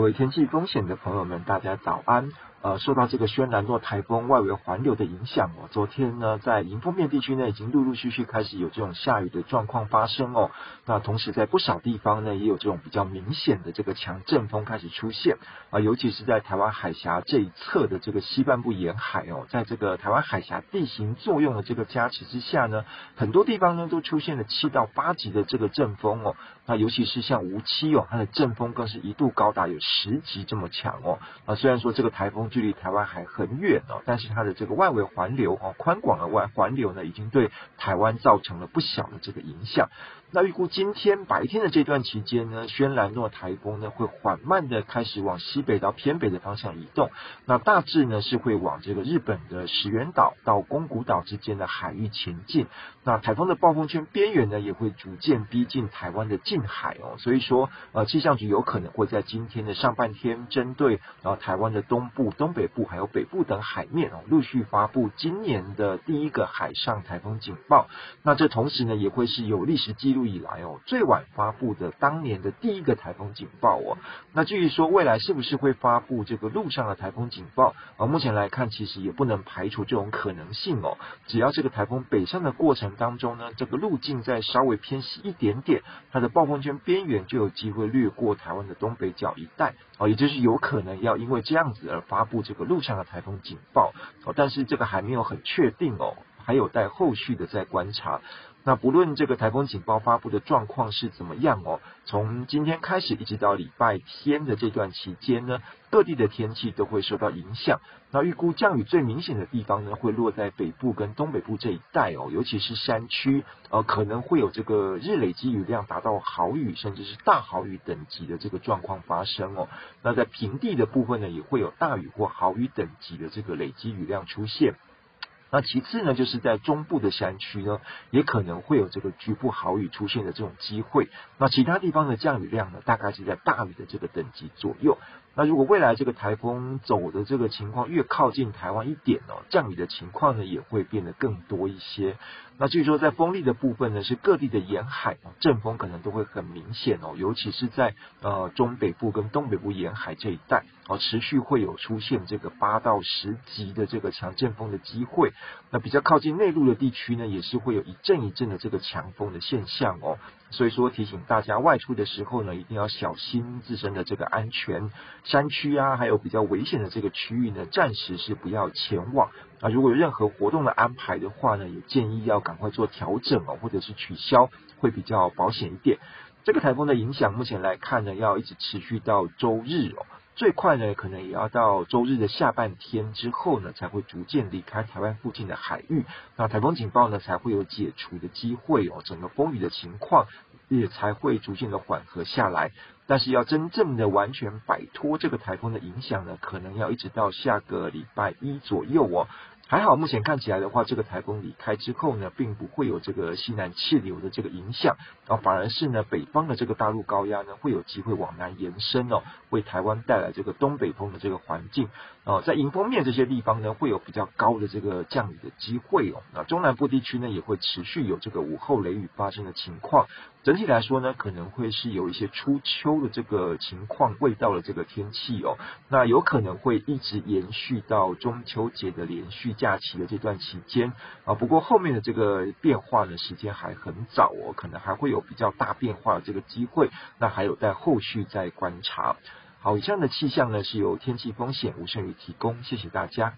各位天气风险的朋友们，大家早安。呃，受到这个轩岚诺台风外围环流的影响哦，昨天呢，在迎风面地区呢，已经陆陆续续开始有这种下雨的状况发生哦。那同时在不少地方呢，也有这种比较明显的这个强阵风开始出现啊，尤其是在台湾海峡这一侧的这个西半部沿海哦，在这个台湾海峡地形作用的这个加持之下呢，很多地方呢都出现了七到八级的这个阵风哦。那尤其是像梧栖哦，它的阵风更是一度高达有十级这么强哦。啊，虽然说这个台风距离台湾还很远哦，但是它的这个外围环流哦，宽广的外环流呢，已经对台湾造成了不小的这个影响。那预估今天白天的这段期间呢，轩岚诺台风呢会缓慢的开始往西北到偏北的方向移动。那大致呢是会往这个日本的石垣岛到宫古岛之间的海域前进。那台风的暴风圈边缘呢也会逐渐逼近台湾的近海哦。所以说，呃，气象局有可能会在今天的上半天，针对呃台湾的东部、东北部还有北部等海面哦，陆续发布今年的第一个海上台风警报。那这同时呢也会是有历史记录。以来哦，最晚发布的当年的第一个台风警报哦。那至于说未来是不是会发布这个陆上的台风警报啊？目前来看，其实也不能排除这种可能性哦。只要这个台风北上的过程当中呢，这个路径再稍微偏西一点点，它的暴风圈边缘就有机会掠过台湾的东北角一带哦，也就是有可能要因为这样子而发布这个陆上的台风警报哦。但是这个还没有很确定哦，还有待后续的再观察。那不论这个台风警报发布的状况是怎么样哦，从今天开始一直到礼拜天的这段期间呢，各地的天气都会受到影响。那预估降雨最明显的地方呢，会落在北部跟东北部这一带哦，尤其是山区，呃，可能会有这个日累积雨量达到豪雨甚至是大豪雨等级的这个状况发生哦。那在平地的部分呢，也会有大雨或豪雨等级的这个累积雨量出现。那其次呢，就是在中部的山区呢，也可能会有这个局部豪雨出现的这种机会。那其他地方的降雨量呢，大概是在大雨的这个等级左右。那如果未来这个台风走的这个情况越靠近台湾一点哦，降雨的情况呢也会变得更多一些。那据说在风力的部分呢，是各地的沿海阵风可能都会很明显哦，尤其是在呃中北部跟东北部沿海这一带哦，持续会有出现这个八到十级的这个强阵风的机会。那比较靠近内陆的地区呢，也是会有一阵一阵的这个强风的现象哦。所以说提醒大家外出的时候呢，一定要小心自身的这个安全。山区啊，还有比较危险的这个区域呢，暂时是不要前往啊。如果有任何活动的安排的话呢，也建议要赶快做调整哦，或者是取消，会比较保险一点。这个台风的影响目前来看呢，要一直持续到周日哦。最快呢，可能也要到周日的下半天之后呢，才会逐渐离开台湾附近的海域，那台风警报呢，才会有解除的机会哦，整个风雨的情况也才会逐渐的缓和下来。但是要真正的完全摆脱这个台风的影响呢，可能要一直到下个礼拜一左右哦。还好，目前看起来的话，这个台风离开之后呢，并不会有这个西南气流的这个影响，啊，反而是呢，北方的这个大陆高压呢，会有机会往南延伸哦，为台湾带来这个东北风的这个环境，哦，在迎风面这些地方呢，会有比较高的这个降雨的机会哦，那中南部地区呢，也会持续有这个午后雷雨发生的情况。整体来说呢，可能会是有一些初秋的这个情况味道的这个天气哦，那有可能会一直延续到中秋节的连续假期的这段期间啊。不过后面的这个变化呢，时间还很早哦，可能还会有比较大变化的这个机会，那还有待后续再观察。好，以上的气象呢是由天气风险吴胜宇提供，谢谢大家。